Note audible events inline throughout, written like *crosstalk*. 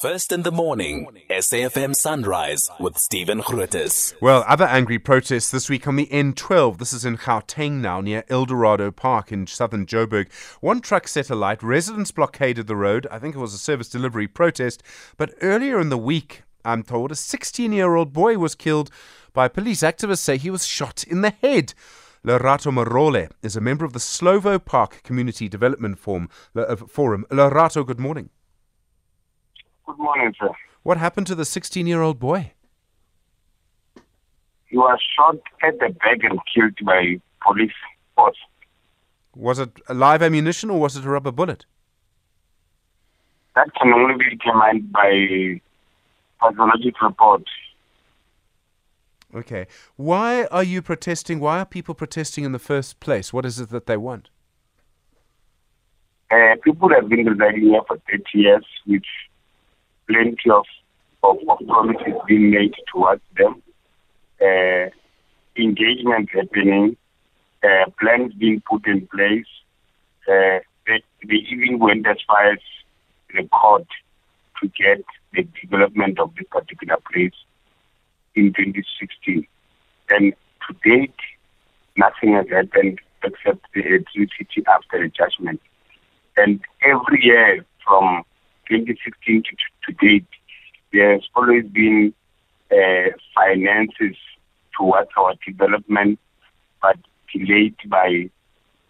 First in the morning, SAFM Sunrise with Stephen Grootes. Well, other angry protests this week on the N12. This is in Gauteng now, near Eldorado Park in southern Joburg. One truck set alight, residents blockaded the road. I think it was a service delivery protest. But earlier in the week, I'm told, a 16 year old boy was killed by police. Activists say he was shot in the head. Lerato Marole is a member of the Slovo Park Community Development Forum. Uh, Forum. Lerato, good morning. Good morning, sir. What happened to the 16 year old boy? He was shot at the back and killed by police force. Was it live ammunition or was it a rubber bullet? That can only be determined by pathologic report. Okay. Why are you protesting? Why are people protesting in the first place? What is it that they want? Uh, people have been residing here for 30 years, which plenty of, of, of promises being made towards them, uh, engagement happening, uh, plans being put in place. Uh, they, they even went as far as the court to get the development of this particular place in 2016. And to date, nothing has happened except the electricity after the judgment. And every year from 2016 to, to date, there has always been uh, finances towards our development, but delayed by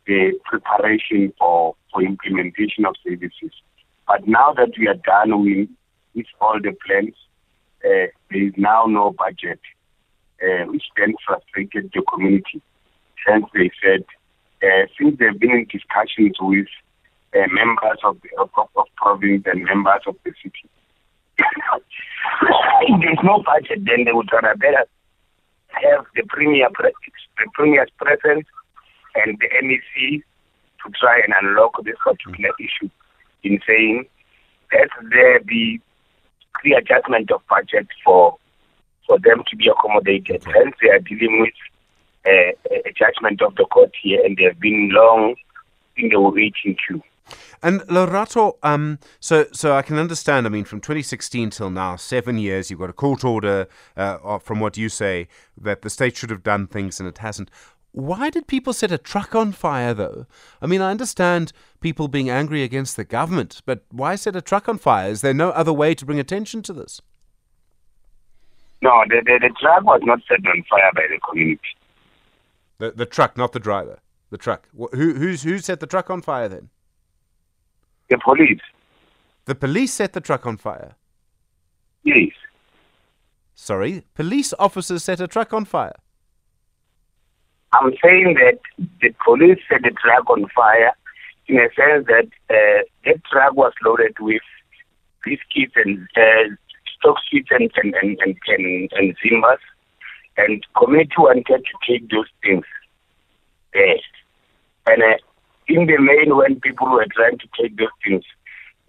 the preparation for, for implementation of services. But now that we are done with, with all the plans, uh, there is now no budget, uh, which then frustrated the community. Hence, they said, uh, since they've been in discussions with uh, members of the of, of province and members of the city. If *laughs* there's no budget, then they would rather better have the premier, the premier's presence and the NEC to try and unlock this particular issue in saying that there be readjustment of budget for for them to be accommodated. Hence, they are dealing with uh, a judgment of the court here, and they have been long in the waiting queue. And Lerato, um, so so I can understand. I mean, from 2016 till now, seven years. You've got a court order, uh, from what you say, that the state should have done things and it hasn't. Why did people set a truck on fire, though? I mean, I understand people being angry against the government, but why set a truck on fire? Is there no other way to bring attention to this? No, the, the, the truck was not set on fire by the community. The the truck, not the driver. The truck. Who who's who set the truck on fire then? The police. The police set the truck on fire? Yes. Sorry, police officers set a truck on fire? I'm saying that the police set the truck on fire in a sense that uh, that truck was loaded with biscuits and uh, stock sweets and and and and, and, and Simbas, and committee wanted to take those things there. And uh, in the main, when people were trying to take those things,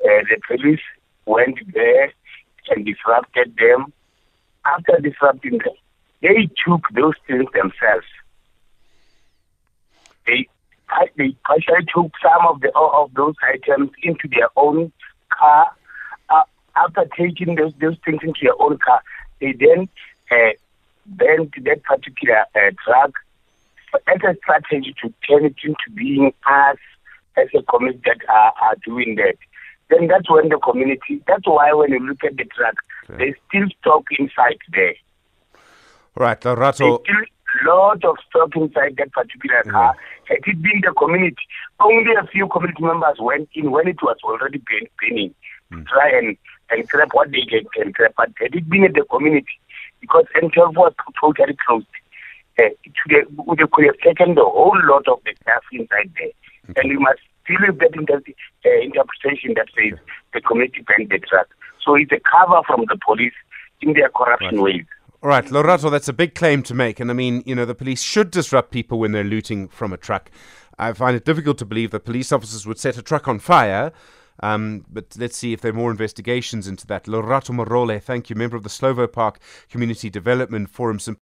uh, the police went there and disrupted them. After disrupting them, they took those things themselves. They they partially took some of the of those items into their own car. Uh, after taking those those things into their own car, they then uh, bent that particular uh, as a strategy to turn it into being us as a community that are, are doing that. Then that's when the community, that's why when you look at the truck, okay. there's still stock inside there. Right, the rattle. There's still lot of stock inside that particular car. Had it been the community, only a few community members went in when it was already burning mm. to try and, and grab what they can grab. But had it been at the community, because N12 was totally closed, uh, the, they could have taken the whole lot of the stuff inside there. Okay. And you must deal with that inter- uh, interpretation that says okay. the community banned the truck. So it's a cover from the police in their corruption right. ways. All right, Lerato, that's a big claim to make. And I mean, you know, the police should disrupt people when they're looting from a truck. I find it difficult to believe that police officers would set a truck on fire. Um, but let's see if there are more investigations into that. Lerato Marole, thank you, member of the Slovo Park Community Development Forum.